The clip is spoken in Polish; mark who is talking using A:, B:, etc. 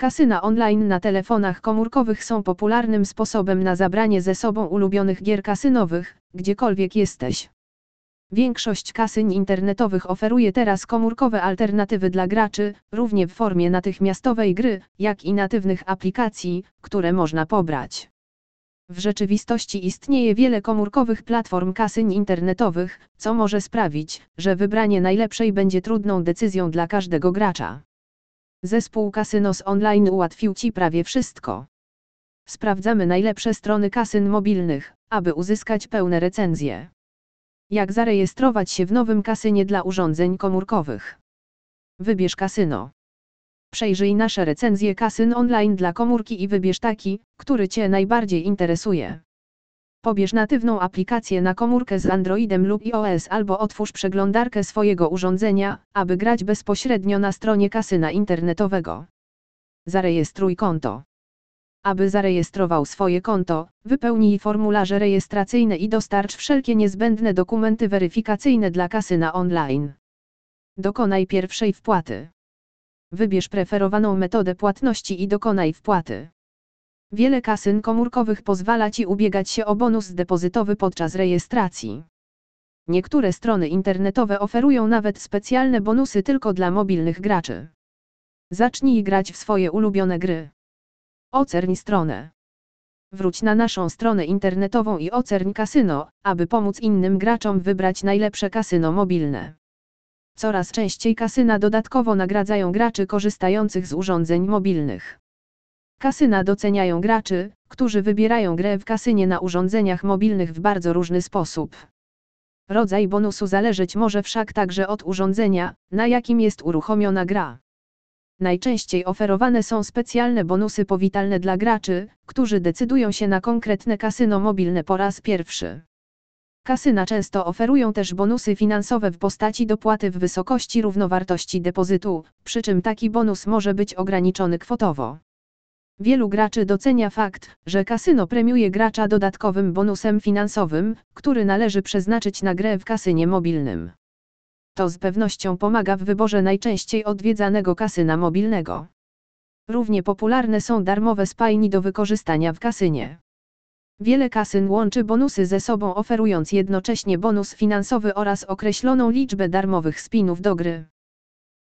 A: Kasyna online na telefonach komórkowych są popularnym sposobem na zabranie ze sobą ulubionych gier kasynowych, gdziekolwiek jesteś. Większość kasyn internetowych oferuje teraz komórkowe alternatywy dla graczy, równie w formie natychmiastowej gry, jak i natywnych aplikacji, które można pobrać. W rzeczywistości istnieje wiele komórkowych platform kasyn internetowych, co może sprawić, że wybranie najlepszej będzie trudną decyzją dla każdego gracza. Zespół Kasynos Online ułatwił Ci prawie wszystko. Sprawdzamy najlepsze strony kasyn mobilnych, aby uzyskać pełne recenzje. Jak zarejestrować się w nowym kasynie dla urządzeń komórkowych? Wybierz kasyno. Przejrzyj nasze recenzje kasyn online dla komórki i wybierz taki, który Cię najbardziej interesuje. Pobierz natywną aplikację na komórkę z Androidem lub iOS albo otwórz przeglądarkę swojego urządzenia, aby grać bezpośrednio na stronie kasyna internetowego. Zarejestruj konto. Aby zarejestrował swoje konto, wypełnij formularze rejestracyjne i dostarcz wszelkie niezbędne dokumenty weryfikacyjne dla kasyna online. Dokonaj pierwszej wpłaty. Wybierz preferowaną metodę płatności i dokonaj wpłaty. Wiele kasyn komórkowych pozwala Ci ubiegać się o bonus depozytowy podczas rejestracji. Niektóre strony internetowe oferują nawet specjalne bonusy tylko dla mobilnych graczy. Zacznij grać w swoje ulubione gry. Ocerń stronę. Wróć na naszą stronę internetową i ocerń kasyno, aby pomóc innym graczom wybrać najlepsze kasyno mobilne. Coraz częściej kasyna dodatkowo nagradzają graczy korzystających z urządzeń mobilnych. Kasyna doceniają graczy, którzy wybierają grę w kasynie na urządzeniach mobilnych w bardzo różny sposób. Rodzaj bonusu zależeć może wszak także od urządzenia, na jakim jest uruchomiona gra. Najczęściej oferowane są specjalne bonusy powitalne dla graczy, którzy decydują się na konkretne kasyno mobilne po raz pierwszy. Kasyna często oferują też bonusy finansowe w postaci dopłaty w wysokości równowartości depozytu, przy czym taki bonus może być ograniczony kwotowo. Wielu graczy docenia fakt, że kasyno premiuje gracza dodatkowym bonusem finansowym, który należy przeznaczyć na grę w kasynie mobilnym. To z pewnością pomaga w wyborze najczęściej odwiedzanego kasyna mobilnego. Równie popularne są darmowe spajni do wykorzystania w kasynie. Wiele kasyn łączy bonusy ze sobą oferując jednocześnie bonus finansowy oraz określoną liczbę darmowych spinów do gry.